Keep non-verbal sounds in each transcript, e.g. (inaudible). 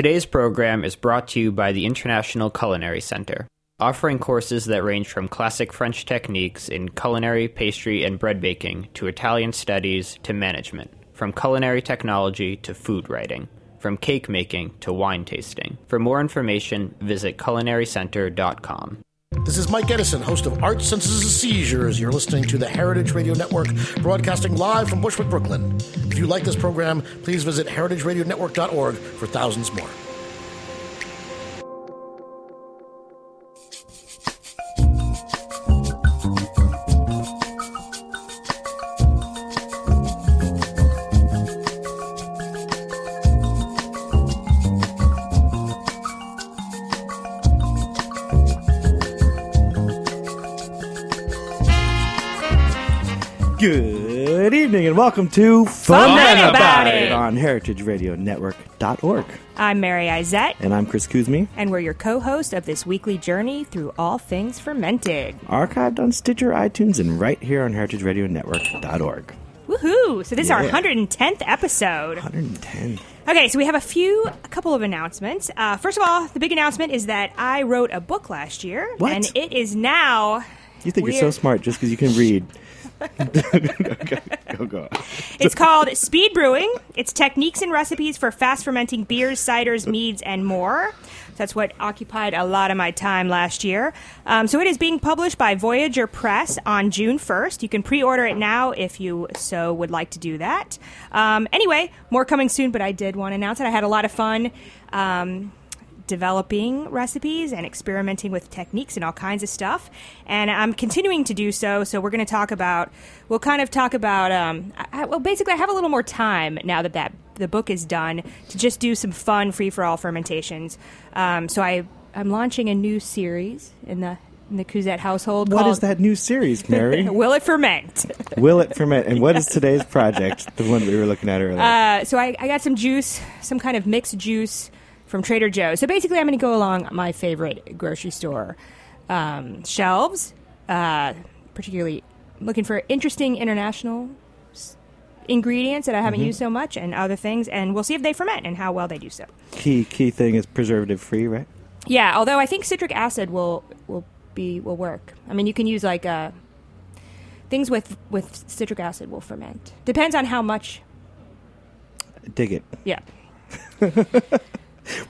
Today's program is brought to you by the International Culinary Center, offering courses that range from classic French techniques in culinary, pastry, and bread baking to Italian studies to management, from culinary technology to food writing, from cake making to wine tasting. For more information, visit culinarycenter.com. This is Mike Edison, host of Art Senses and Seizures. You're listening to the Heritage Radio Network, broadcasting live from Bushwick, Brooklyn. If you like this program, please visit heritageradionetwork.org for thousands more. Welcome to Fun About It. on heritageradionetwork.org. I'm Mary Izett, And I'm Chris Cuzme, and we're your co host of this weekly journey through all things fermented. archived on Stitcher, iTunes, and right here on heritageradionetwork.org. Woohoo! So, this is our Yeah. 110th episode. 110. Okay, so we have a few, a couple of announcements. Uh, first of all, the big announcement is that I wrote a book last year, What? and it is now. You think you're so smart just because you can read. (laughs) okay, go, go. It's called Speed Brewing. It's techniques and recipes for fast fermenting beers, ciders, meads, and more. That's what occupied a lot of my time last year. Um, so it is being published by Voyageur Press on June 1st. You can pre order it now if you so would like to do that. Um, anyway, more coming soon, but I did want to announce it. I had a lot of fun. Um, developing recipes and experimenting with techniques and all kinds of stuff. And I'm continuing to do so. So we're going to talk about, we'll kind of talk about, um, I, well, basically, I have a little more time now that that the book is done to just do some fun free for all fermentations. Um, so I I'm launching a new series in the in the Cuzett household. What called is that new series, Mary? (laughs) Will it ferment? Will it ferment? And what is today's project? The one we were looking at earlier. Uh, so I, I got some juice, some kind of mixed juice from Trader Joe's. So basically, I'm going to go along my favorite grocery store um, shelves, uh, particularly looking for interesting international s- ingredients that I haven't used so much and other things, and we'll see if they ferment and how well they do so. key key thing is preservative free, right? Yeah, although I think citric acid will will be will work. I mean, you can use like uh, things with with citric acid will ferment. Depends on how much. Dig it. Yeah. (laughs)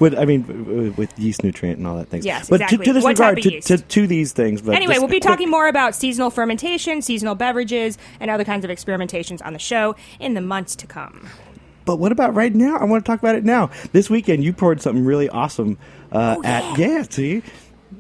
With I mean, with yeast nutrient and all that things. Yes, but to- exactly. to, this What regard, to, to, to these things. But Anyway, we'll be quick- talking more about seasonal fermentation, seasonal beverages, and other kinds of experimentations on the show in the months to come. But what about right now? I want to talk about it now. This weekend, you poured something really awesome uh, Oh, at yeah. See,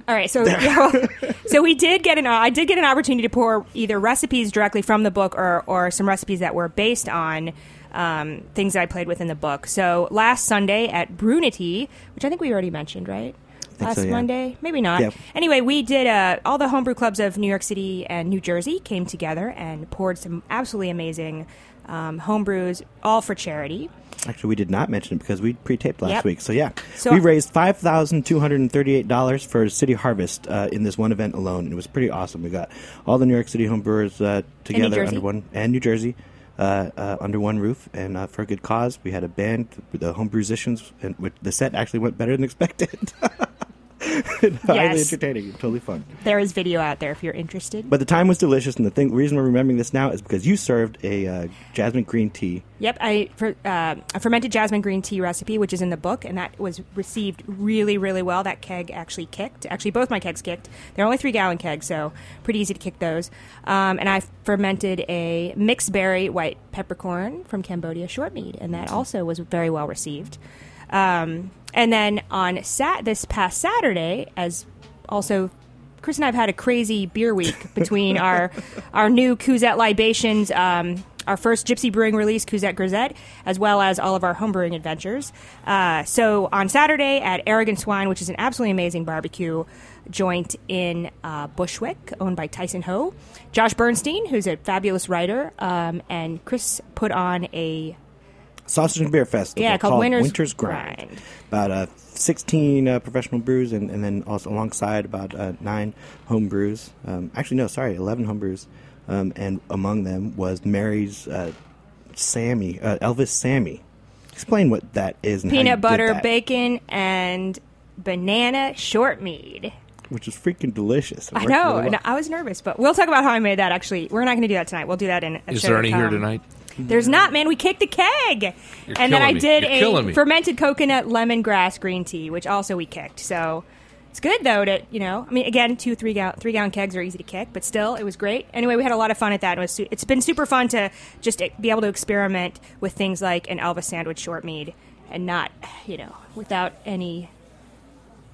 All right, so yeah, (laughs) well, so we did get an I did get an opportunity to pour either recipes directly from the book or or some recipes that were based on um, things that I played with in the book. So last Sunday at Brewnity, which I think we already mentioned, right? Last so, yeah. Monday, maybe not. Yeah. Anyway, we did uh, all the homebrew clubs of New York City and New Jersey came together and poured some absolutely amazing um, homebrews, all for charity. actually, we did not mention it because we pre-taped last Yep. week. So yeah, So- we raised five thousand two hundred and thirty-eight dollars for City Harvest uh, in this one event alone, and it was pretty awesome. We got all the New York City homebrewers uh, together under one and New Jersey. Uh, uh, under one roof and uh, for a good cause. We had a band, the homebrew musicians, and the set actually went better than expected. (laughs) Highly Yes. entertaining, totally fun. There is video out there if you're interested. But the time was delicious, and the thing, reason we're remembering this now is because you served a uh, jasmine green tea. Yep, I for, uh, a fermented jasmine green tea recipe, which is in the book, and that was received really, really well. That keg actually kicked. Actually, both my kegs kicked. They're only three gallon kegs, so pretty easy to kick those. Um, and I fermented a mixed berry white peppercorn from Cambodia short mead, and that also was very well received. Um, and then on sat this past Saturday, as also Chris and I have had a crazy beer week (laughs) between our our new Cuzett libations, um, our first Gypsy Brewing release, Cuzett Grisette, as well as all of our homebrewing adventures. Uh, so on Saturday at Arrogant Swine, which is an absolutely amazing barbecue joint in uh, Bushwick, owned by Tyson Ho, Josh Bernstein, who's a fabulous writer, um, and Chris put on a Sausage and Beer Festival Yeah, called Winter's Winter's Grind. Grind. About uh, 16 uh, professional brews, and, and then also alongside about uh, nine home brews. Um, actually, no, sorry, 11 home brews. Um, and among them was Mary's uh, Sammy, uh, Elvis Sammy. explain what that is. And how you Peanut did butter, that, bacon, and banana short mead. which is freaking delicious. I know. really and well. I was nervous, but we'll talk about how I made that. Actually, we're not going to do that tonight. We'll do that in. A Is show there to any here tonight? There's not, man. We kicked the keg, You're and then I me. did You're a me. fermented coconut lemongrass green tea, which also we kicked. So it's good though to you know. I mean, again, two three gallon three gallon kegs are easy to kick, but still, it was great. Anyway, we had a lot of fun at that. It was su- it's been super fun to just be able to experiment with things like an Elvis sandwich short mead, and not you know without any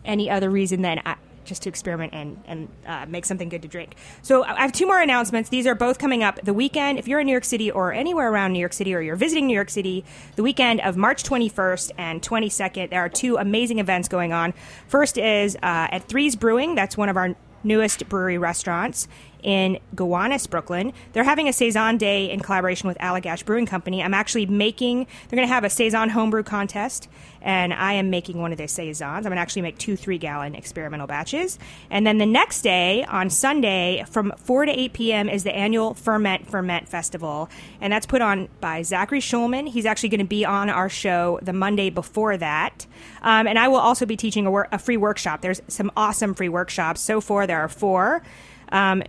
any other reason than I, just to experiment and, and uh, make something good to drink. So I have two more announcements. These are both coming up the weekend. If you're in New York City or anywhere around New York City or you're visiting New York City, the weekend of March 21st and 22nd, there are two amazing events going on. First is uh, at Threes Brewing. That's one of our newest brewery restaurants in Gowanus, Brooklyn. They're having a Saison Day in collaboration with Allagash Brewing Company. I'm actually making, they're going to have a Saison homebrew contest, and I am making one of their Saisons. I'm going to actually make two three gallon experimental batches. And then the next day, on Sunday, from 4 to 8 p.m., is the annual Ferment Ferment Festival, and that's put on by Zachary Schulman. He's actually going to be on our show the Monday before that. Um, and I will also be teaching a, wor- a free workshop. There's some awesome free workshops. So far, there are four. Um,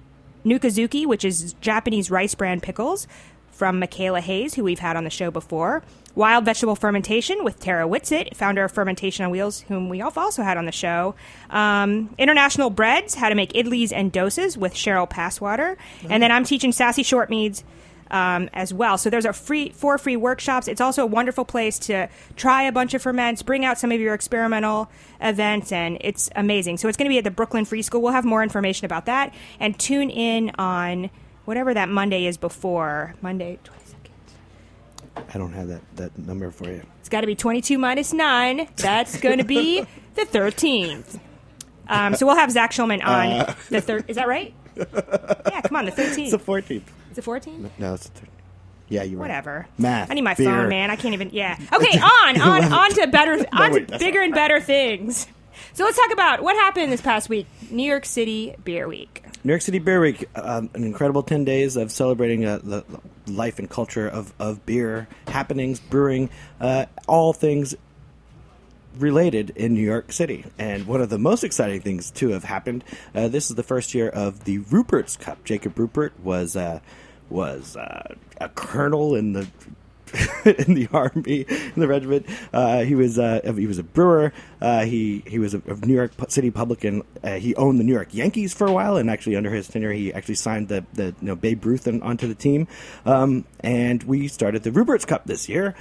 Nukazuke, which is Japanese rice bran pickles from Michaela Hayes, who we've had on the show before. Wild vegetable fermentation with Tara Whitsitt, founder of Fermentation on Wheels, whom we also had on the show. Um, international breads, how to make idlis and dosas with Cheryl Passwater. And then I'm teaching sassy short meads um, as well. So there's a free four free workshops. It's also a wonderful place to try a bunch of ferments, bring out some of your experimental events, and it's amazing. So it's going to be at the Brooklyn Free School. We'll have more information about that, and tune in on whatever that Monday is before Monday. 22nd. I don't have that, that number for you. It's got to be 22 minus 9. That's going to be (laughs) the 13th. Um, so we'll have Zach Schulman on the third. Is that right? (laughs) Yeah, come on, the 13th. It's the 14th. Is it 14? No, it's the 13th. Yeah, you're right. Whatever. Math, I need my beer. phone, man. I can't even. Yeah. (laughs) Okay. On, on, on to better, (laughs) on wait, to bigger and better things. So let's talk about what happened this past week. New York City Beer Week. New York City Beer Week, um, an incredible 10 days of celebrating uh, the the life and culture of, of beer, happenings, brewing, uh, all things related in New York City. And one of the most exciting things to have happened, uh, this is the first year of the Rupert's Cup. Jacob Ruppert was uh, was uh, a colonel in the (laughs) in the army in the regiment. Uh, he was uh, he was a brewer. Uh, he he was a, a New York City publican. He owned the New York Yankees for a while, and actually under his tenure, he actually signed the the you know, Babe Ruth on, onto the team. Um, and we started the Rupert's Cup this year,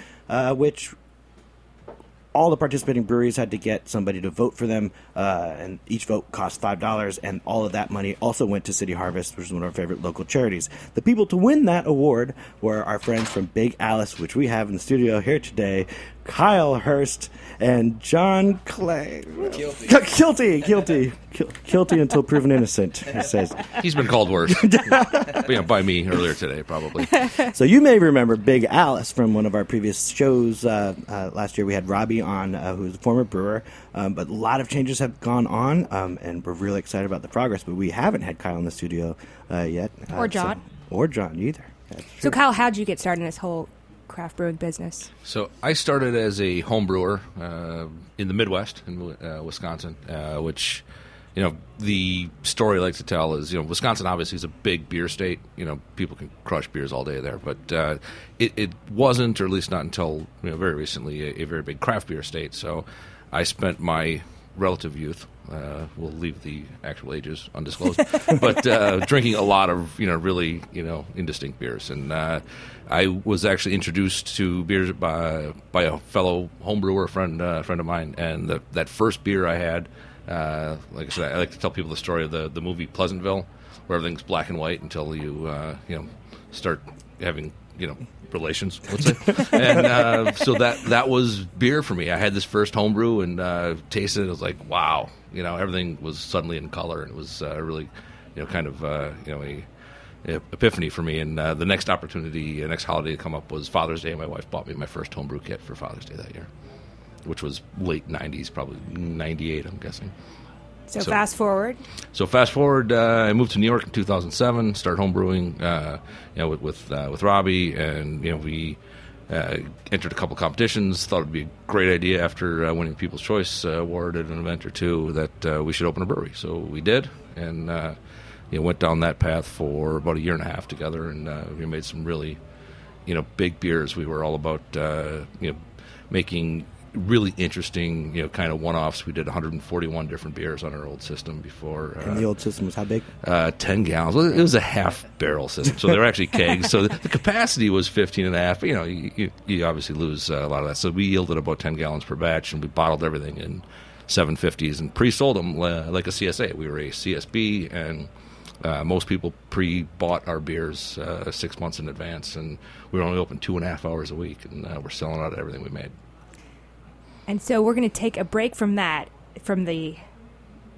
which all the participating breweries had to get somebody to vote for them, uh, and each vote cost five dollars. And all of that money also went to City Harvest, which is one of our favorite local charities. The people to win that award were our friends from Big Alice, which we have in the studio here today. Kyle Hurst and Jon Kielty. Guilty. Guilty. Guilty. Guil- Guilty until proven innocent, he says. He's been called worse. (laughs) you know, by me earlier today, probably. So you may remember Big Alice from one of our previous shows. Uh, uh, last year we had Robbie on, uh, who's a former brewer, um, but a lot of changes have gone on, um, and we're really excited about the progress. But we haven't had Kyle in the studio uh, yet, uh, Or John. so- or John either. So. Kyle, how'd you get started in this whole craft brewing business? So I started as a home brewer uh, in the Midwest in uh, Wisconsin, uh, which you know the story I like to tell is you know Wisconsin obviously is a big beer state. You know people can crush beers all day there, but uh, it, it wasn't, or at least not until you know very recently, a, a very big craft beer state. So I spent my relative youth. Uh, we'll leave the actual ages undisclosed, (laughs) but uh, drinking a lot of you know really you know indistinct beers, and uh, I was actually introduced to beers by by a fellow homebrewer friend uh, friend of mine, and the, that first beer I had, uh, like I said, I like to tell people the story of the the movie Pleasantville, where everything's black and white until you uh, you know start having you know relations, let's say. (laughs) and uh, so that that was beer for me. I had this first homebrew and uh, tasted it. I was like, wow, you know, everything was suddenly in color, and it was uh, really, you know, kind of uh, you know a, a epiphany for me. And uh, the next opportunity, the next holiday to come up was Father's Day. And my wife bought me my first homebrew kit for Father's Day that year, which was late '90s, probably '98, I'm guessing. So, So- fast forward. So fast forward, uh, I moved to New York in 2007. Started homebrewing, uh, you know, with with, uh, with Robbie, and you know we uh, entered a couple competitions. Thought it'd be a great idea after uh, winning People's Choice uh, Award at an event or two that uh, we should open a brewery. So we did, and uh, you know, went down that path for about a year and a half together, and uh, we made some really, you know, big beers. We were all about uh, you know making really interesting, you know, kind of one-offs. We did 141 different beers on our old system before. Uh, And the old system was how big? uh, 10 gallons. It was a half barrel system, so they were actually kegs. So the, the capacity was 15 and a half. But, you know, you, you, you obviously lose uh, a lot of that. So we yielded about 10 gallons per batch, and we bottled everything in 750s and pre-sold them uh, like a CSA. We were a CSB, and uh, most people pre-bought our beers uh, six months in advance, and we were only open two and a half hours a week, and uh, we're selling out everything we made. And so we're going to take a break from that, from the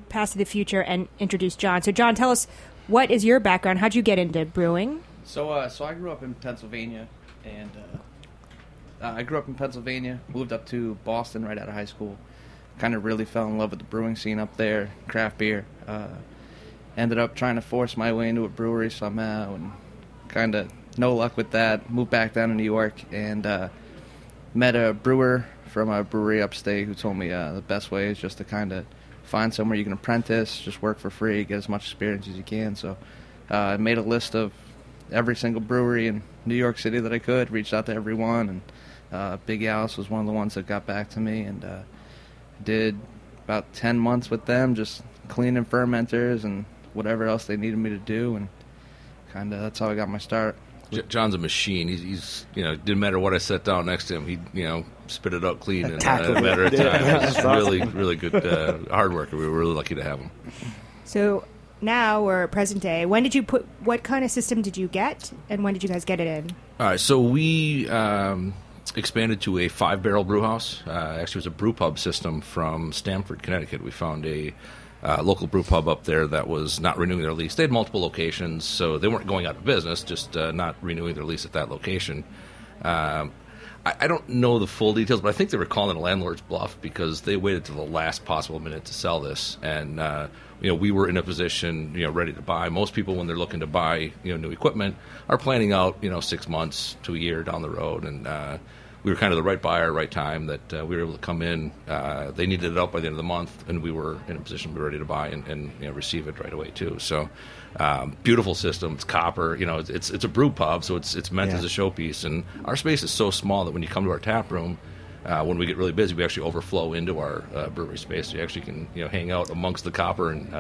past to the future, and introduce John. So, John, tell us what is your background? How'd you get into brewing? So, uh, so I grew up in Pennsylvania, and uh, I grew up in Pennsylvania. Moved up to Boston right out of high school. Kind of really fell in love with the brewing scene up there, craft beer. Uh, ended up trying to force my way into a brewery somehow, and kind of no luck with that. Moved back down to New York and uh, met a brewer from a brewery upstate who told me uh, the best way is just to kind of find somewhere you can apprentice, just work for free, get as much experience as you can. So uh, I made a list of every single brewery in New York City that I could, reached out to everyone, and uh, Big Alice was one of the ones that got back to me, and uh, did about 10 months with them, just cleaning fermenters and whatever else they needed me to do, and kind of that's how I got my start. J- John's a machine. He's, he's, you know, didn't matter what I set down next to him. He, you know, spit it out clean in uh, a matter of it. time. Yeah, He's that's really, really good uh, hard worker. We were really lucky to have him. So now we're present day. When did you put? What kind of system did you get, and when did you guys get it in? All right, so we um, expanded to a five barrel brew house. Uh, actually, it was a brew pub system from Stamford, Connecticut. We found a uh, local brew pub up there that was not renewing their lease. They had multiple locations, so they weren't going out of business, just uh, not renewing their lease at that location. Um, I, I don't know the full details, but I think they were calling a landlord's bluff because they waited to the last possible minute to sell this, and uh, you know we were in a position, you know, ready to buy. Most people, when they're looking to buy, you know, new equipment, are planning out, you know, six months to a year down the road, and uh, we were kind of the right buyer, right time that uh, we were able to come in. Uh, they needed it out by the end of the month, and we were in a position to be ready to buy and, and you know, receive it right away too. So, um, beautiful system. It's copper. You know, it's it's, a brew pub, so it's it's meant Yeah. as a showpiece. And our space is so small that when you come to our tap room. Uh, when we get really busy, we actually overflow into our uh, brewery space. So you actually can, you know, hang out amongst the copper and,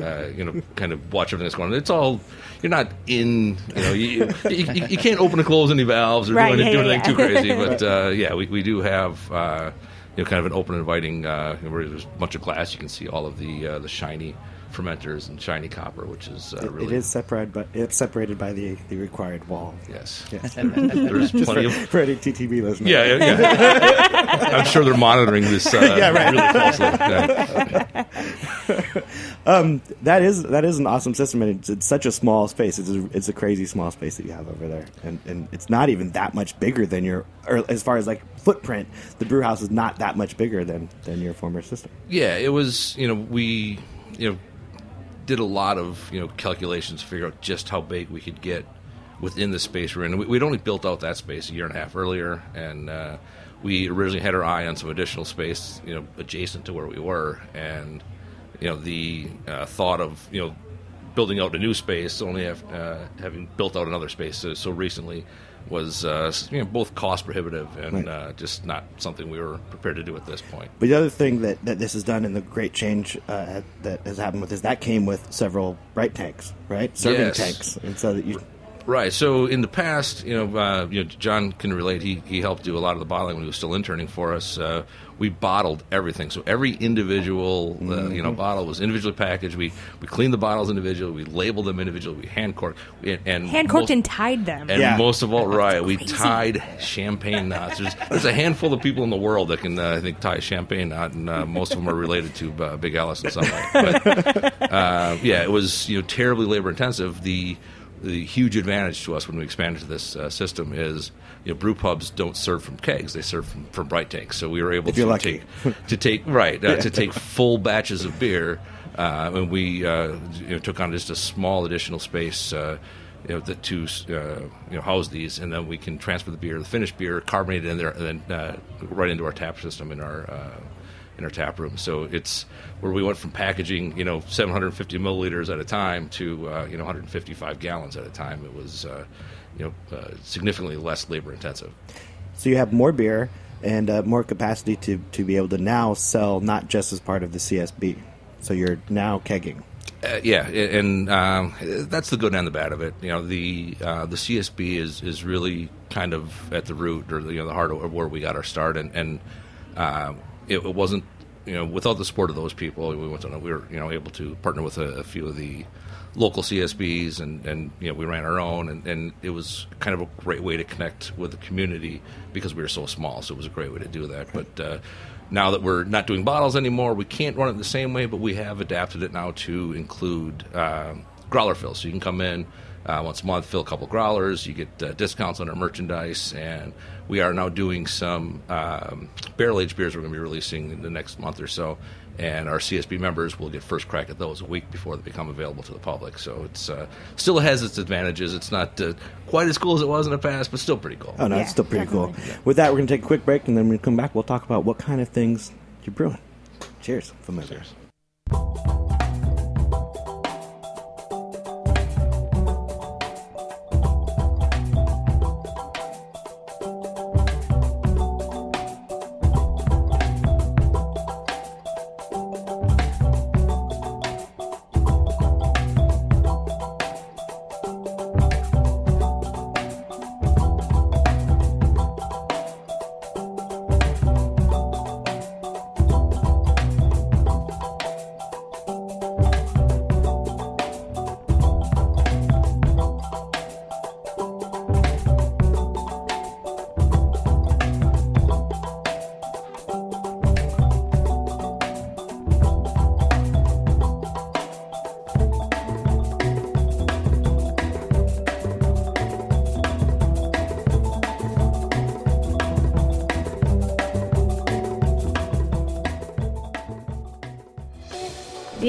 uh, you know, kind of watch everything that's going on. It's all you're not in, you know, you, you, you, you can't open and close any valves or Right, do, any, yeah, do anything yeah. too crazy. (laughs) But uh, yeah, we, we do have, uh, you know, kind of an open, inviting. Uh, where there's a bunch of glass, you can see all of the uh, the shiny fermenters and shiny copper, which is uh, It- really it is separated, but it's separated by the the required wall. yes. Yes. (laughs) There's Just plenty for, of for any TTB listeners. yeah, yeah. yeah. (laughs) I'm sure they're monitoring this uh, Yeah, right. really closely. (laughs) Yeah. that is that is an awesome system, and it's, it's such a small space. It's a, it's a crazy small space that you have over there, and and it's not even that much bigger than your, or as far as like footprint, the brew house is not that much bigger than than your former system. Yeah, it was. You know, we you know did a lot of you know calculations to figure out just how big we could get within the space we're in. We, we'd only built out that space a year and a half earlier, and uh, we originally had our eye on some additional space, you know, adjacent to where we were, and you know the uh, thought of you know building out a new space, only uh, having built out another space so, so recently, was uh, you know both cost prohibitive and Right. uh, just not something we were prepared to do at this point. But the other thing that, that this has done, and the great change uh, that has happened with, is that came with several bright tanks, right? Serving Yes. tanks, and so that you Right. So in the past, you know, uh, you know, John can relate. He he helped do a lot of the bottling when he was still interning for us. We bottled everything, so every individual, uh, you know, bottle was individually packaged. We we cleaned the bottles individually. We labeled them individually. We hand corked we, and Hand corked and tied them. and Yeah. most of all, right, we tied champagne knots. There's, there's a handful of people in the world that can, uh, I think, tie a champagne knot, and uh, most of them are related to uh, Big Alice in some way. But (laughs) uh, yeah, it was you know terribly labor intensive. The the huge advantage to us when we expanded to this uh, system is you know brew pubs don't serve from kegs; they serve from, from bright tanks. So we were able to lucky. take to take right uh, (laughs) to take full batches of beer, uh, and we uh, you know, took on just a small additional space. Uh, you know, the, to uh, you know house these, and then we can transfer the beer, the finished beer, carbonate it in there, and then uh, right into our tap system in our uh, in our tap room. So it's where we went from packaging, you know, 750 milliliters at a time to uh, you know 155 gallons at a time. It was uh, you know uh, significantly less labor intensive. So you have more beer and uh, more capacity to, to be able to now sell not just as part of the CSB. So you're now kegging. Uh, yeah, and um, that's the good and the bad of it. You know, the uh, the CSB is is really kind of at the root or the, you know the heart of where we got our start, and and uh, it, it, wasn't you know without the support of those people, we went on, we were you know able to partner with a, a few of the local CSBs, and, and you know we ran our own, and, and it was kind of a great way to connect with the community because we were so small. So it was a great way to do that. But uh, now that we're not doing bottles anymore, we can't run it the same way, but we have adapted it now to include uh, growler fills. So you can come in uh, once a month, fill a couple growlers, you get uh, discounts on our merchandise, and we are now doing some um, barrel aged beers we're going to be releasing in the next month or so and our CSB members will get first crack at those a week before they become available to the public. So it's uh, still has its advantages. It's not uh, quite as cool as it was in the past, but still pretty cool. Oh no, Yeah, it's still pretty definitely. cool. With that, we're gonna take a quick break, and then when we come back, we'll talk about what kind of things you're brewing. Cheers, familiar. The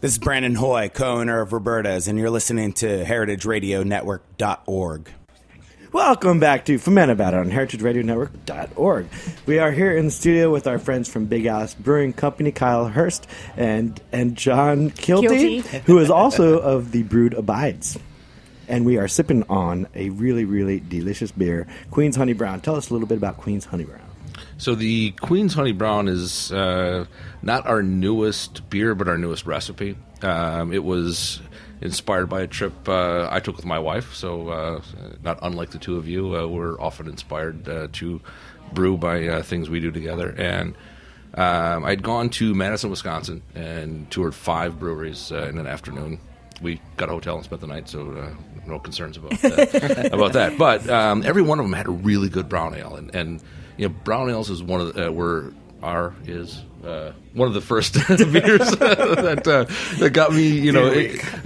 This is Brandon Hoy, co-owner of Roberta's, and you're listening to HeritageRadioNetwork.org. Welcome back to Fuhmentaboudit on HeritageRadioNetwork.org. We are here in the studio with our friends from Big Alice Brewing Company, Kyle Hurst and and Jon Kielty, Kilty. who is also of the Brood Abides. And we are sipping on a really, really delicious beer, Queen's Honey Brown. Tell us a little bit about Queen's Honey Brown. So the Queen's Honey Brown is uh, not our newest beer, but our newest recipe. Um, it was inspired by a trip uh, I took with my wife. So uh, not unlike the two of you, uh, we're often inspired uh, to brew by uh, things we do together. And um, I'd gone to Madison, Wisconsin, and toured five breweries uh, in an afternoon. We got a hotel and spent the night, so no concerns about that. (laughs) about that. But um, every one of them had a really good brown ale, and, and you know, brown ales is one of the, uh, were are is uh, one of the first (laughs) beers (laughs) that uh, that got me, you know,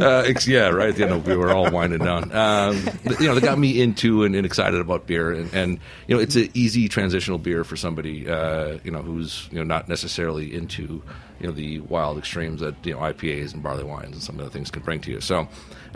uh, yeah, right. You know, we were all winding down. Um, you know, that got me into and, and excited about beer, and, and you know, it's an easy transitional beer for somebody, uh, you know, who's you know not necessarily into you know the wild extremes that you know IPAs and barley wines and some of the things can bring to you. So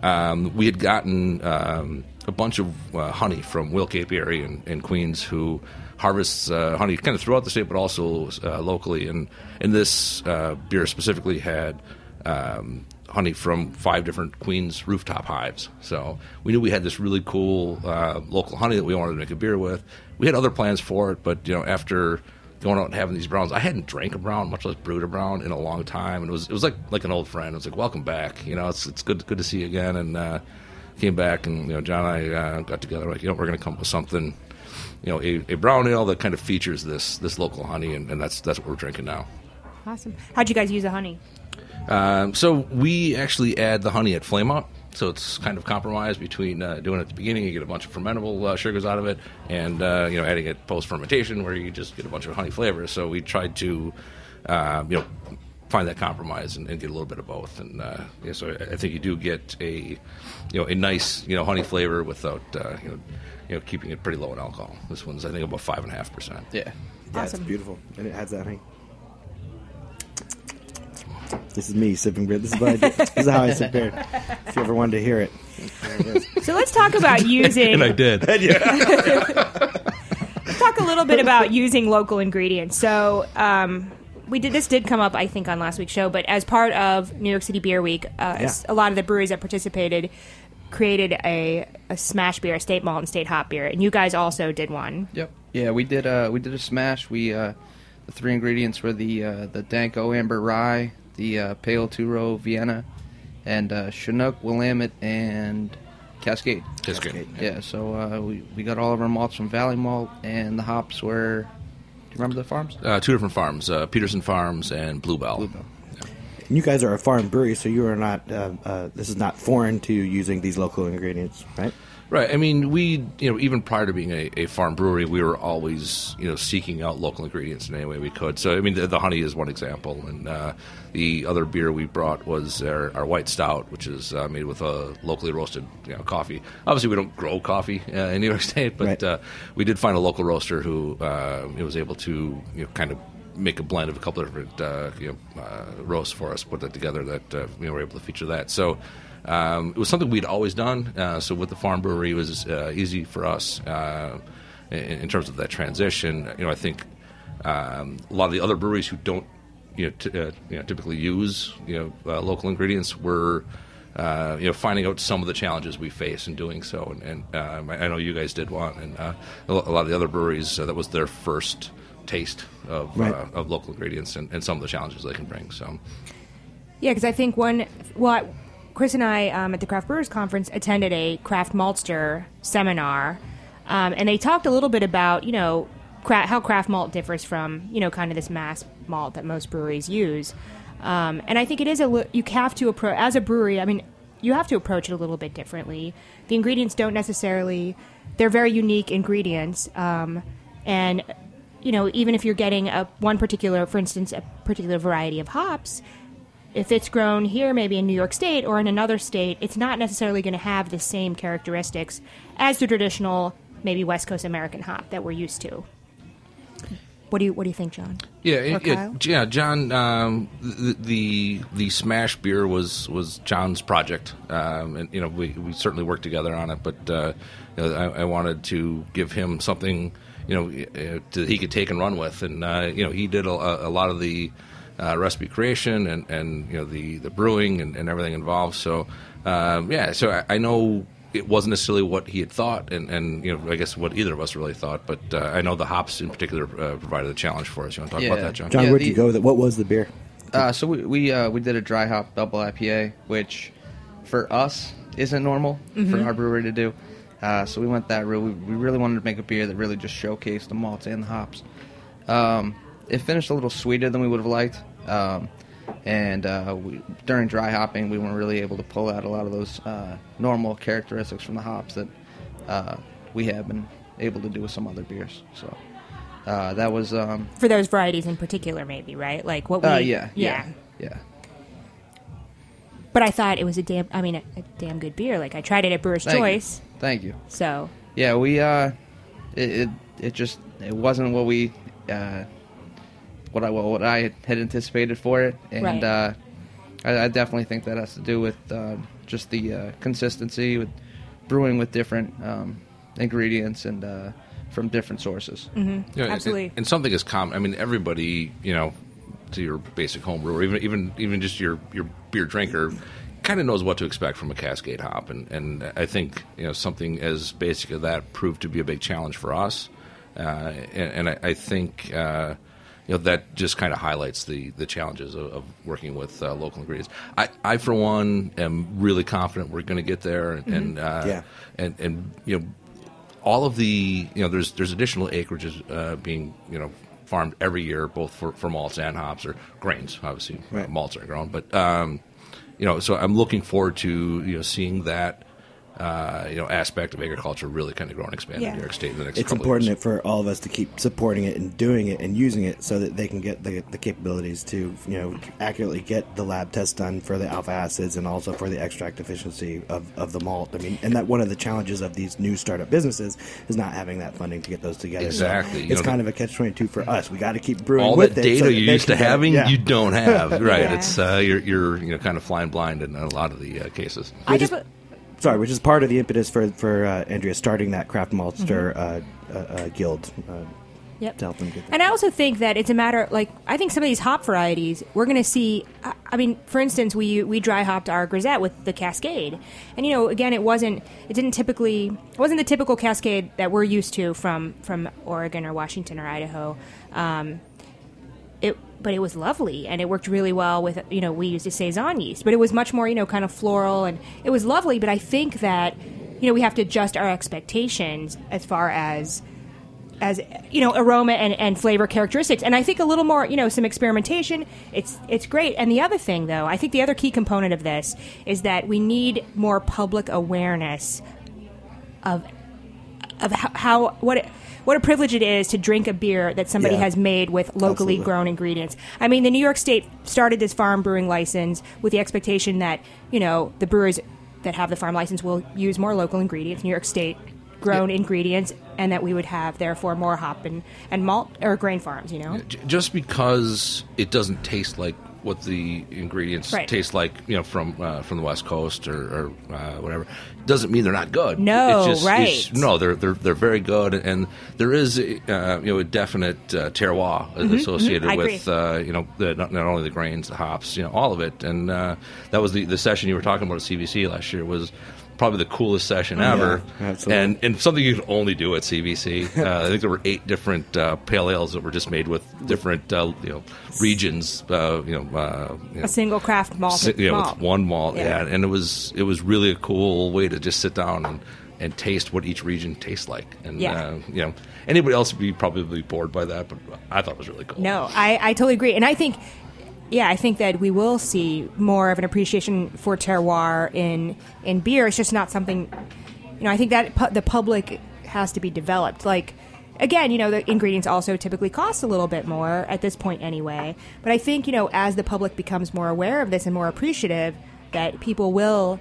um, we had gotten um, a bunch of uh, honey from Will Capieri in, in Queens who harvests uh, honey kind of throughout the state, but also uh, locally. And and this uh, beer specifically had um, honey from five different Queens rooftop hives. So we knew we had this really cool uh, local honey that we wanted to make a beer with. We had other plans for it, but you know after going out and having these browns, I hadn't drank a brown, much less brewed a brown, in a long time, and it was it was like like an old friend. It was like welcome back. You know, it's it's good good to see you again, and. Uh, Came back and you know John and I uh, got together like you know we're going to come up with something you know a, a brown ale that kind of features this this local honey and, and that's that's what we're drinking now. Awesome. How'd you guys use the honey? Um, so we actually add the honey at flame out. so it's kind of compromised between uh, doing it at the beginning, you get a bunch of fermentable uh, sugars out of it, and uh, you know adding it post fermentation where you just get a bunch of honey flavors. So we tried to, uh, you know, find that compromise and, and, get a little bit of both. And uh, yeah, so I, I think you do get a, you know, a nice you know honey flavor without uh, you know, you know keeping it pretty low in alcohol. This one's I think about five and a half percent. Yeah. Yeah, Awesome. it's beautiful, and it adds that honey. This is me sipping beer. This is what I do. (laughs) This is how I sip beer. If you ever wanted to hear it, there. So let's talk about (laughs) using. And I did. (laughs) Let's talk a little bit about using local ingredients. So, um, we did this did come up, I think, on last week's show, but as part of New York City Beer Week, uh, Yeah. a lot of the breweries that participated created a, a smash beer, a state malt and state hop beer, and you guys also did one. Yep. Yeah, we did. Uh, we did a smash. We uh, the three ingredients were the uh, the Danko Amber Rye, the uh, Pale Turo Vienna, and uh, Chinook, Willamette, and Cascade. It's good. Yeah. So uh, we we got all of our malts from Valley Malt, and the hops were. Remember the farms? Uh, two different farms, uh, Peterson Farms and Bluebell. Bluebell. And you guys are a farm brewery, so you are not. Uh, uh, this is not foreign to using these local ingredients, right? Right. I mean, we, you know, even prior to being a, a farm brewery, we were always, you know, seeking out local ingredients in any way we could. So, I mean, the, the honey is one example, and uh, the other beer we brought was our, our white stout, which is uh, made with a locally roasted, you know, coffee. Obviously, we don't grow coffee uh, in New York (laughs) State, but Right. uh, we did find a local roaster who uh, was able to, you know, kind of make a blend of a couple of different uh, you know, uh, roasts for us, put that together. That uh, we were able to feature that. So um, it was something we'd always done. Uh, so with the farm brewery, it was uh, easy for us uh, in, in terms of that transition. You know, I think um, a lot of the other breweries who don't you know, t- uh, you know typically use you know uh, local ingredients were. Uh, you know, finding out some of the challenges we face in doing so, and, and um, I know you guys did one, and uh, a a lot of the other breweries uh, that was their first taste of, Right. uh, of local ingredients and, and some of the challenges they can bring. So, Yeah, because I think one, well, Chris and I um, at the Craft Brewers Conference attended a craft maltster seminar, um, and they talked a little bit about you know how craft malt differs from you know kind of this mass malt that most breweries use, um, and I think it is a you have to approach as a brewery. I mean, you have to approach it a little bit differently. The ingredients don't necessarily they're very unique ingredients, um, and you know even if you're getting a one particular, for instance, a particular variety of hops if it's grown here, maybe in New York State or in another state, it's not necessarily going to have the same characteristics as the traditional, maybe West Coast American hop that we're used to. What do you What do you think, John? yeah, it- it- yeah, John. Um, the, the the smash beer was was John's project, um, and you know we, we certainly worked together on it. But uh, you know, I, I wanted to give him something you know uh, to, he could take and run with, and uh, you know he did a, a lot of the uh, recipe creation and, and you know the the brewing and, and everything involved. So um, yeah, so I, I know it wasn't necessarily what he had thought, and, and you know I guess what either of us really thought. But uh, I know the hops in particular uh, provided a challenge for us. You want to talk about that, John? John, Yeah, where'd the- you go with it? What was the beer? Uh, so we we, uh, we did a dry hop double IPA, which for us isn't normal for our brewery to do. Uh, so we went that route. We, we really wanted to make a beer that really just showcased the malts and the hops. Um, it finished a little sweeter than we would have liked. Um, and uh, we, during dry hopping, we weren't really able to pull out a lot of those uh, normal characteristics from the hops that uh, we have been able to do with some other beers. So uh, that was um, For those varieties in particular, maybe right? Like what we? uh, yeah, yeah. yeah, yeah. But I thought it was a damn. I mean, a, a damn good beer. Like I tried it at Brewer's Thank you. Choice. Thank you. So Yeah, we uh, it it, it just it wasn't what we uh, what I what I had anticipated for it, and Right. uh, I, I definitely think that has to do with uh, just the uh, consistency with brewing with different um, ingredients and uh, from different sources. Yeah, and- Absolutely. And, and something is common. I mean, everybody, you know, to your basic home brewer, even even even just your your beer drinker, kind of knows what to expect from a Cascade hop. And and I think you know something as basic as that proved to be a big challenge for us. Uh, and, and I, I think. Uh, you know that just kind of highlights the, the challenges of, of working with uh, local ingredients. I, I for one am really confident we're going to get there, and, and uh, Yeah. and and you know all of the you know there's there's additional acreages uh, being you know farmed every year both for, for malts and hops or grains obviously Right. malts are grown but um, you know, so I'm looking forward to you know seeing that. Uh, you know, aspect of agriculture really kind of grow and expand Yeah. in New York State in the next. It's couple important years. for all of us to keep supporting it and doing it and using it so that they can get the, the capabilities to you know accurately get the lab tests done for the alpha acids and also for the extract efficiency of, of the malt. I mean, and that one of the challenges of these new startup businesses is not having that funding to get those together. So Exactly. You it's know, kind of a catch twenty two for us. We got to keep brewing all with that it data so that you're used to can having, Yeah. you don't have. (laughs) Right? Yeah. It's uh, you're you're you know kind of flying blind in a lot of the uh, cases. I just- defi- Sorry, which is part of the impetus for for uh, Andrea starting that craft maltster Mm-hmm. uh, uh, uh, guild. Uh, Yep. to help them get that. And I also think that it's a matter like I think some of these hop varieties we're going to see. I- I mean, for instance, we we dry hopped our Grisette with the Cascade, and you know, again, it wasn't it didn't typically it wasn't the typical Cascade that we're used to from from Oregon or Washington or Idaho. Um, but it was lovely and it worked really well with you know we used a saison yeast but it was much more you know kind of floral and it was lovely but i think that you know we have to adjust our expectations as far as as you know aroma and, and flavor characteristics and i think a little more you know some experimentation it's it's great. And the other thing though i think the other key component of this is that we need more public awareness of of how, how what it, what a privilege it is to drink a beer that somebody Yeah. has made with locally Absolutely. grown ingredients. I mean, the New York State started this farm brewing license with the expectation that you know the brewers that have the farm license will use more local ingredients, New York State grown ingredients, and that we would have therefore more hop and, and malt or grain farms. You know, just because it doesn't taste like what the ingredients Right. taste like, you know, from uh, from the West Coast or, or uh, whatever, doesn't mean they're not good. No, it's just, right. no, they're they're they're very good, and there is uh, you know a definite uh, terroir associated Mm-hmm, with uh, you know the, not, not only the grains, the hops, you know, all of it, and uh, that was the the session you were talking about at CBC last year was. Probably the coolest session ever, absolutely. and and something you can only do at CBC. Uh, I think there were eight different uh, pale ales that were just made with different uh, you know regions. Uh, you know, uh, you know, a single craft malt. si- you know, malt. with one malt. Yeah. Yeah. and it was it was really a cool way to just sit down and, and taste what each region tastes like. And Yeah. uh, you know, anybody else would be probably bored by that, but I thought it was really cool. No, I, I totally agree. And I think, yeah, I think that we will see more of an appreciation for terroir in in beer. It's just not something, you know, I think that pu- the public has to be developed. Like, again, you know, the ingredients also typically cost a little bit more at this point anyway. But I think, you know, as the public becomes more aware of this and more appreciative, that people will.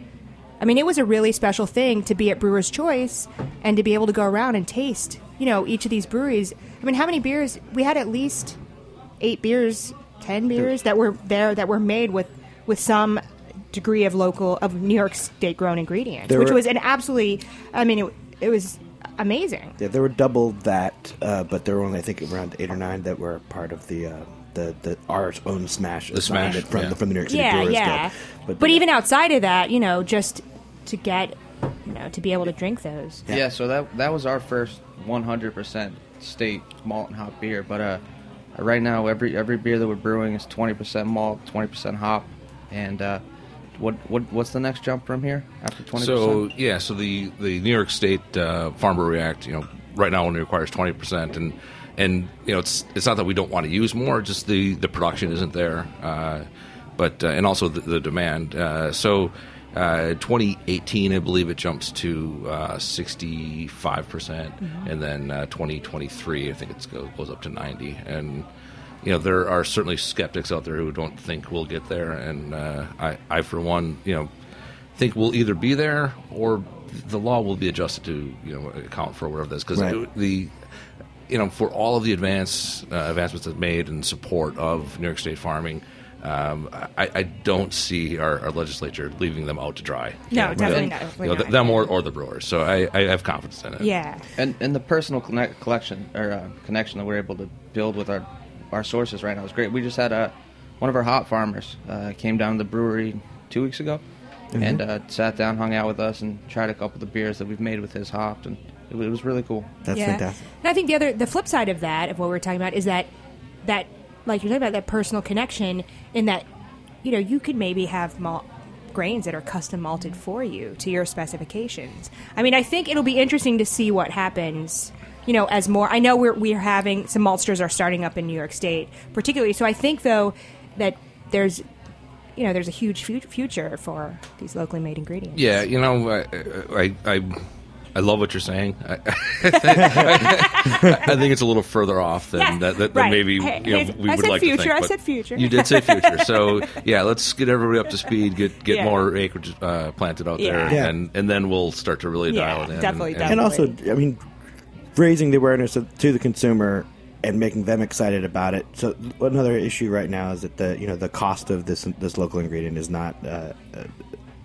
I mean, it was a really special thing to be at Brewer's Choice and to be able to go around and taste, you know, each of these breweries. I mean, how many beers? We had at least eight beers, ten beers that were there that were made with with some degree of local of New York State grown ingredients, There which were- was an absolutely. I mean, it, it was amazing. Yeah, there were double that, uh, but there were only I think around eight or nine that were part of the uh, the the our own smash The smash, assignment from yeah. the from the New York City Yeah, Brewers yeah. Guild. But, even outside of that, you know, just to get, you know, to be able to drink those. Yeah. so that that was our first 100% state malt and hop beer. But uh, right now, every every beer that we're brewing is 20% malt, 20% hop, and uh, what what what's the next jump from here after 20%? So yeah, so the the New York State uh, Farm Brewery Act, you know, right now only requires twenty percent, and and you know, it's it's not that we don't want to use more, just the the production isn't there, uh, but uh, and also the, the demand. Uh, so. Uh, 2018, I believe it jumps to uh, 65 percent, and then uh, 2023, I think it goes, goes up to 90. And you know, there are certainly skeptics out there who don't think we'll get there, and uh, I, I, for one, you know, think we'll either be there or the law will be adjusted to you know account for whatever this because Right. the you know for all of the advance uh, advancements that made in support of New York State farming. Um, I, I don't see our, our legislature leaving them out to dry. No, You know, definitely them- not, definitely you know, not. them or, or the brewers. So I, I have confidence in it. Yeah. and and the personal connect, collection or uh, connection that we're able to build with our our sources right now is great. We just had a one of our hop farmers uh, came down to the brewery two weeks ago and uh, sat down, hung out with us, and tried a couple of the beers that we've made with his hopped, and it, it was really cool. That's yeah. fantastic. And I think the other, the flip side of that, of what we're talking about, is that that like you're talking about that personal connection in that you know you could maybe have malt grains that are custom malted for you to your specifications. I mean, I think it'll be interesting to see what happens. You know, as more, I know we're we're having some maltsters are starting up in New York State, particularly. So I think though that there's you know there's a huge fu- future for these locally made ingredients. Yeah, you know, I I I, I love what you're saying. I, I, (laughs) think, I, think it's a little further off than Yeah, that, that, than right. maybe Hey, you know, hey, we I would said like future, to think. I but said future. You did say future. So (laughs) yeah, let's get everybody up to speed. Get get Yeah. more acreage uh, planted out Yeah. there, Yeah. and and then we'll start to really Yeah, dial it in. definitely, and, and also, I mean, raising the awareness of, to the consumer and making them excited about it. So another issue right now is that the you know the cost of this this local ingredient is not. Uh, uh,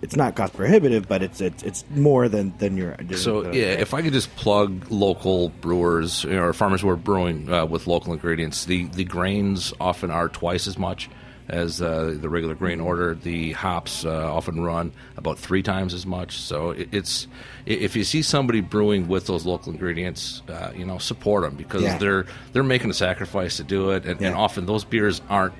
it's not cost prohibitive, but it's it's, it's more than than your. So uh, yeah, if I could just plug local brewers you know, or farmers who are brewing uh, with local ingredients, the the grains often are twice as much as uh, the regular grain order. The hops uh, often run about three times as much. So it, it's if you see somebody brewing with those local ingredients, uh, you know, support them because Yeah. they're they're making a sacrifice to do it, and, and often those beers aren't.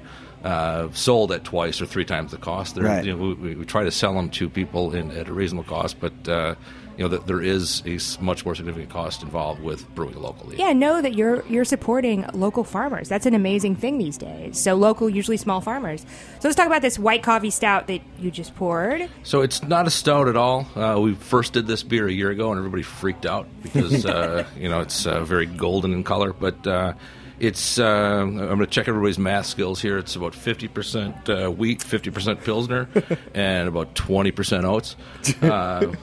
Uh, sold at twice or three times the cost. They're, Right. you know, we, we try to sell them to people in, at a reasonable cost, but uh, you know that there is a much more significant cost involved with brewing locally. Yeah, know that you're you're supporting local farmers. That's an amazing thing these days. So local, usually small farmers. So let's talk about this white coffee stout that you just poured. So it's not a stout at all. Uh, we first did this beer a year ago, and everybody freaked out because (laughs) uh, you know it's uh, very golden in color. But uh, it's uh, I'm going to check everybody's math skills here. It's about 50 percent uh, wheat, 50 percent pilsner, (laughs) and about 20 percent oats. Uh,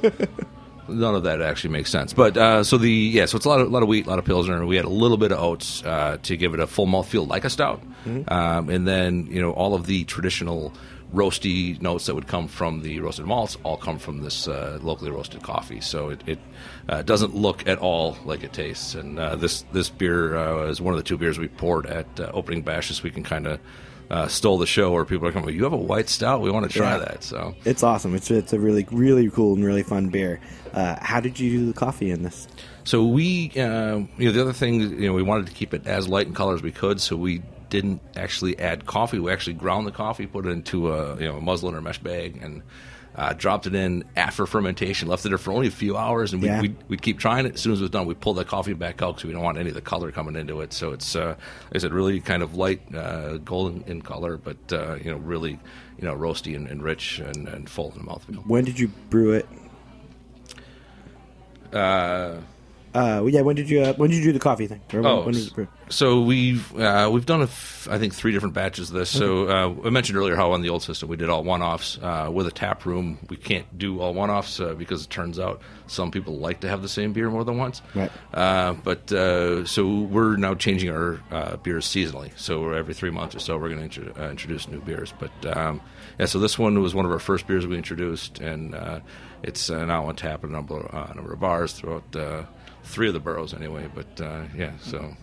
none of that actually makes sense. But uh, so the yeah, so it's a lot of a lot of wheat, a lot of pilsner. We had a little bit of oats uh, to give it a full mouthfeel like a stout, um, and then you know all of the traditional roasty notes that would come from the roasted malts all come from this uh, locally roasted coffee. So it, it uh, doesn't look at all like it tastes. And uh, this this beer uh, is one of the two beers we poured at uh, opening bash this week and kind of. Uh, stole the show where people are coming. You have a white stout. We want to try Yeah. that. So it's awesome. It's it's a really really cool and really fun beer. Uh, how did you do the coffee in this? So we, uh, you know, the other thing, you know, we wanted to keep it as light in color as we could. So we didn't actually add coffee. We actually ground the coffee, put it into a you know a muslin or mesh bag, and uh, dropped it in after fermentation. Left it there for only a few hours, and we'd, Yeah. we'd, we'd keep trying it. As soon as it was done, we pulled that coffee back out because we don't want any of the color coming into it. So it's, uh, like I said, really kind of light uh, golden in color, but uh, you know, really you know roasty and, and rich and, and full in the mouthfeel. When did you brew it? Uh, yeah, when did you uh, when did you do the coffee thing? Or when, Oh, when was it so we've uh, we've done a f- I think three different batches of this. So uh, I mentioned earlier how on the old system we did all one offs uh, with a tap room. We can't do all one offs uh, because it turns out some people like to have the same beer more than once. Right. Uh, but uh, so we're now changing our uh, beers seasonally. So every three months or so we're going to uh, introduce new beers. But um, yeah, so this one was one of our first beers we introduced, and uh, it's uh, now on tap at a number uh, number of bars throughout. Three of the boroughs, anyway, but uh, yeah. So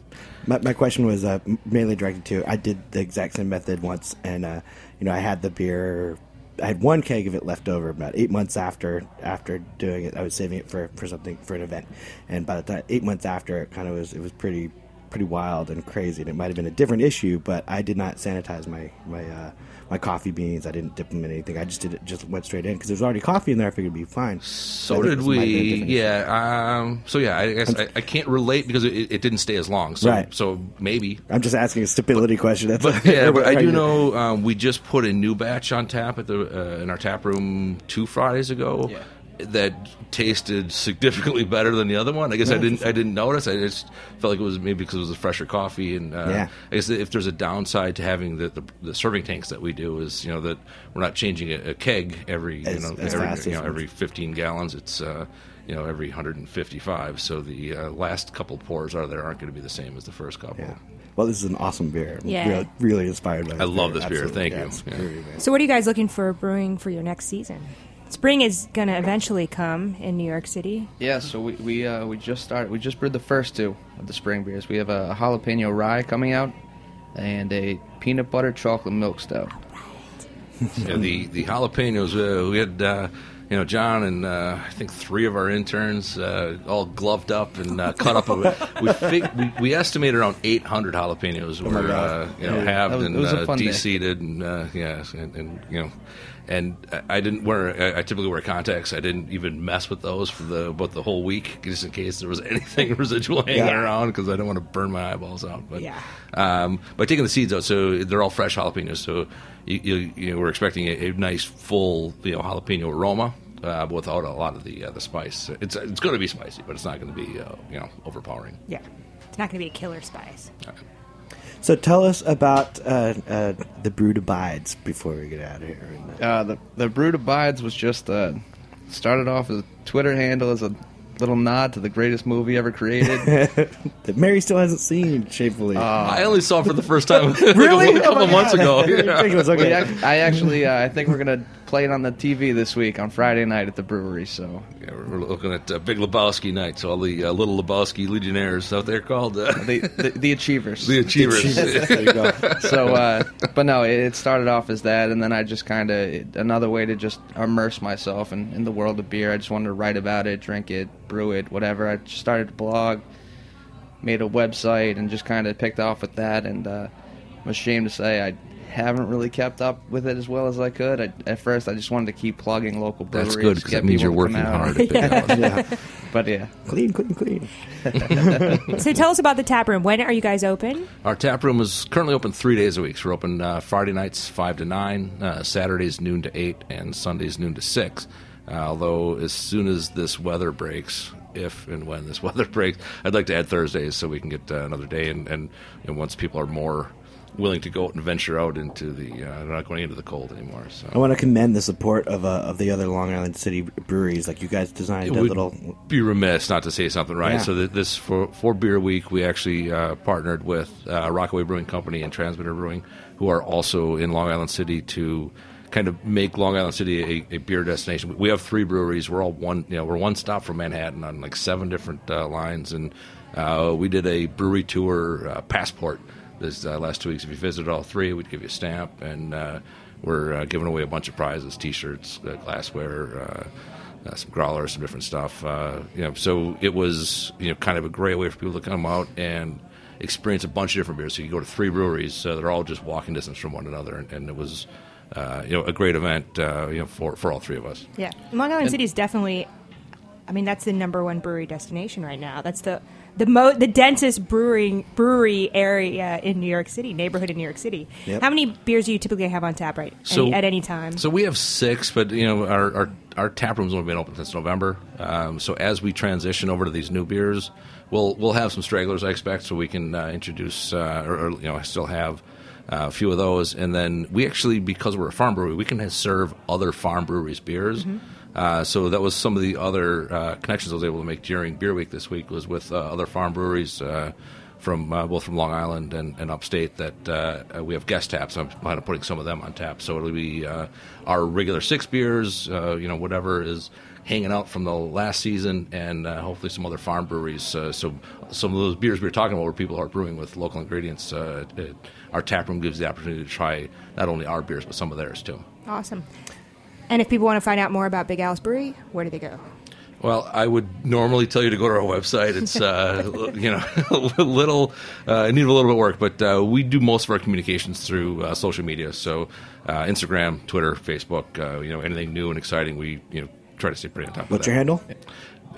My, my question was uh, mainly directed to I did the exact same method once, and uh, you know I had the beer. I had one keg of it left over about eight months after after doing it. I was saving it for, for something for an event, and by the time eight months after, it kind of was it was pretty pretty wild and crazy. And it might have been a different issue, but I did not sanitize my my uh, my coffee beans. I didn't dip them in anything. I just did it just went straight in because there's already coffee in there. I figured it'd be fine. So did this might have been a we. Yeah. Um, so yeah, I guess I, I can't relate because it, it didn't stay as long. So Right. so maybe. I'm just asking a stability question. That's But yeah, but I do know um, we just put a new batch on tap at the uh, in our tap room two Fridays ago. Yeah. That tasted significantly better than the other one. I guess I didn't. I didn't notice. I just felt like it was maybe because it was a fresher coffee. And uh, Yeah. I guess if there's a downside to having the, the the serving tanks that we do is you know that we're not changing a, a keg every As- you know as every, you know every 15 gallons. It's uh, you know every 155. So the uh, last couple pours out of there aren't going to be the same as the first couple. Yeah. Well, this is an awesome beer. Yeah. Really, really inspired by this I love this beer. Absolutely. Thank Yeah, you. Yeah. So what are you guys looking for brewing for your next season? Spring is going to eventually come in New York City. Yeah, so we we uh, we just started. We just brewed the first two of the spring beers. We have a jalapeno rye coming out, and a peanut butter chocolate milk stout. (laughs) Yeah, the the jalapenos. Uh, we had uh, you know Jon and uh, I think three of our interns uh, all gloved up and uh, cut up. A, (laughs) we, fig- we we estimate around 800 jalapenos were God. uh, you know Yeah, halved was- and it was a uh, fun day. de-seeded and uh, yeah and, and you know. And I- didn't wear. I- typically wear contacts. I didn't even mess with those for the about the whole week, just in case there was (laughs) anything residual hanging Yeah. around, because I didn't want to burn my eyeballs out. But Yeah. um, by taking the seeds out, so they're all fresh jalapenos. So you, you, you know, we're expecting a, a nice full you know jalapeno aroma. Uh, without a lot of the uh, the spice, it's it's going to be spicy, but it's not going to be uh, you know overpowering. Yeah. It's not going to be a killer spice. So tell us about uh, uh, the Brood Abides before we get out of here. Uh, Uh, the the Brood Abides was just uh, started off as a Twitter handle as a little nod to the greatest movie ever created. (laughs) that Mary still hasn't seen Shamefully. I only saw it for the first time (laughs) (laughs) Really? a couple Oh months God. ago. Yeah. Okay. ac- I actually, uh, I think we're gonna play it on the TV this week on Friday night at the brewery. So Yeah, we're looking at uh, Big Lebowski night, so all the uh, little Lebowski legionnaires out there called uh, the the, the Achievers. (laughs) the Achievers. there you go. (laughs) so, uh, but no, it, it started off as that, and then I just kind of another way to just immerse myself in, in the world of beer. I just wanted to write about it, drink it, brew it, whatever. I just started a blog, made a website, and just kind of picked off with that. And uh, I'm ashamed to say I haven't really kept up with it as well as I could. I, at first, I just wanted to keep plugging local breweries. That's good because get that means you're working hard. At (laughs) Big Alice. yeah. (laughs) But yeah, Clean, clean, clean. (laughs) So tell us about the tap room. When are you guys open? Our tap room is currently open three days a week. So we're open uh, Friday nights five to nine, uh, Saturdays noon to eight, and Sundays noon to six. Uh, although as soon as this weather breaks, if and when this weather breaks, I'd like to add Thursdays so we can get uh, another day. And, and you know, once people are more willing to go out and venture out into the, uh, they're not going into the cold anymore. So I want to commend the support of uh, of the other Long Island City breweries. Like you guys designed It a little. be remiss not to say something right. Yeah. So th- this for for Beer Week, we actually uh, partnered with uh, Rockaway Brewing Company and Transmitter Brewing, who are also in Long Island City to kind of make Long Island City a, a beer destination. We have three breweries. We're all one, you know, we're one stop from Manhattan on like seven different uh, lines, and uh, we did a brewery tour uh, passport this uh, last two weeks. If you visited all three, we'd give you a stamp, and uh, we're uh, giving away a bunch of prizes: T-shirts, uh, glassware. Uh, uh, some growlers, some different stuff. Uh, you know, so it was you know kind of a great way for people to come out and experience a bunch of different beers. So you go to three breweries, uh, they're all just walking distance from one another, and, and it was uh, you know a great event uh, you know for for all three of us. Yeah. Long Island City is definitely, I mean, that's the number one brewery destination right now. That's the the mo- the densest brewing brewery area in New York City, neighborhood in New York City. Yep. How many beers do you typically have on tap right So- any, at any time? So we have six, but you know our our, our tap room's only been open since November. Um, so as we transition over to these new beers, we'll we'll have some stragglers, I expect, so we can uh, introduce uh, or, or you know I still have. Uh, a few of those, and then we actually, because we're a farm brewery, we can serve other farm breweries beers. Uh, so that was some of the other uh, connections I was able to make during Beer Week this week was with uh, other farm breweries uh, from uh, both from Long Island and, and upstate that we have guest taps. I'm planning on putting some of them on tap. So it'll be our regular six beers, you know, whatever is hanging out from the last season, and uh, hopefully some other farm breweries. Uh, so some of those beers we were talking about, where people are brewing with local ingredients, uh, it, our tap room gives the opportunity to try not only our beers but some of theirs too. awesome. And if people want to find out more about Big Alice Brewery, where do they go? Well, I would normally tell you to go to our website. It's uh, (laughs) you know a (laughs) little uh, need a little bit of work, but uh, we do most of our communications through uh, social media. So uh, Instagram, Twitter, Facebook. Uh, you know anything new and exciting, we you know try to stay pretty on top. What's of your handle?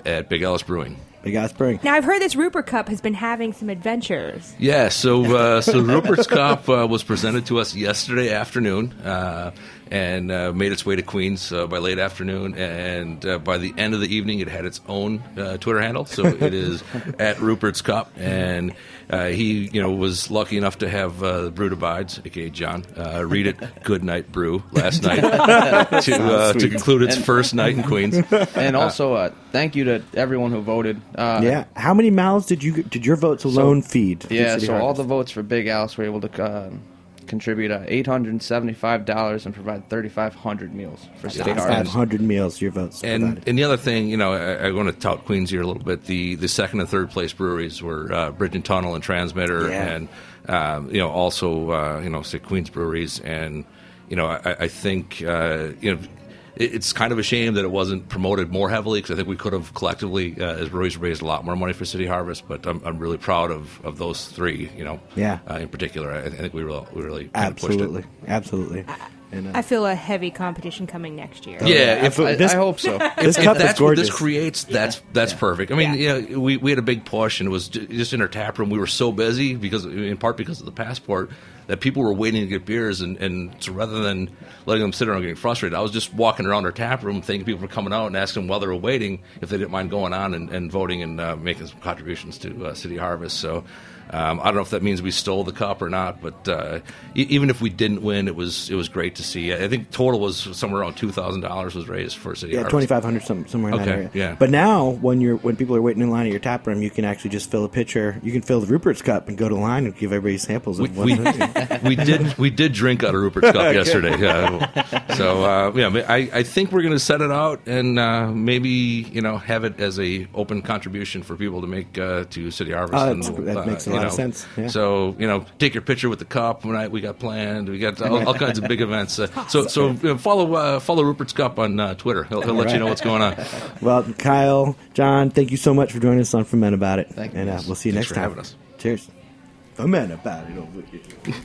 At Big Alice Brewing. Big Ass Brewing. Now I've heard this Rupert Cup has been having some adventures. Yeah, so uh, so (laughs) Rupert's Cup uh, was presented to us yesterday afternoon, uh, and uh, made its way to Queens uh, by late afternoon. And uh, by the end of the evening, it had its own uh, Twitter handle. So it is (laughs) at Rupert's Cup, and uh, he you know was lucky enough to have uh, the Brood Abides, aka Jon, uh, read it Good Night Brew last night (laughs) to uh, to conclude its first night in Queens. (laughs) and also uh, thank you to everyone who voted. Uh, Yeah. How many mouths did you did your votes alone feed? Yeah, City so all the votes for Big Alice were able to uh, contribute uh, eight hundred and seventy-five dollars and provide thirty-five hundred meals for state five Harvest. hundred meals. Your votes. And provided. and the other thing, you know, I, I want to tout Queens here a little bit. The the second and third place breweries were uh, Bridge and Tunnel and Transmitter, Yeah. and um, you know also uh, you know say Queens breweries, and you know I, I think uh, you know. It- It's kind of a shame that it wasn't promoted more heavily because I think we could have collectively, uh, as breweries, raised a lot more money for City Harvest. But I'm, I'm really proud of, of those three, you know, Yeah. uh, in particular. I, I think we really, we really kind pushed it. absolutely, absolutely. And, uh, I feel a heavy competition coming next year. Yeah, if, I, This- I hope so. (laughs) this if cup is that's what gorgeous. this creates, that's that's perfect. I mean, yeah. we, we had a big push, and it was just in our tap room. We were so busy because, in part, because of the passport. that people were waiting to get beers, and, and so rather than letting them sit around getting frustrated, I was just walking around our tap room, thanking people for coming out and asking them while they were waiting if they didn't mind going on and, and voting and uh, making some contributions to uh, City Harvest. So um, I don't know if that means we stole the cup or not, but uh, e- even if we didn't win, it was it was great to see. I think total was somewhere around two thousand dollars was raised for City Yeah, twenty five hundred some, somewhere in that area. yeah. But now, when you're when people are waiting in line at your tap room, you can actually just fill a pitcher. You can fill the Rupert's cup and go to line and give everybody samples of We, what. we, we did we did drink out of Rupert's cup yesterday. Yeah. So uh, yeah, I, I think we're going to set it out and uh, maybe you know have it as a open contribution for people to make uh, to City Harvest. And, that's- that makes a you lot of sense, yeah. So you know, take your picture with the cup. When I, we got planned, we got all, all kinds of big events. Uh, so so you know, follow uh, follow Rupert's cup on uh, Twitter. He'll, he'll let you know what's going on. (laughs) well, Kyle, Jon, thank you so much for joining us on Fuhmentaboudit. Thank you, And uh, we'll see you Thanks next for time. having us. Cheers. Fuhmentaboudit over here. (laughs)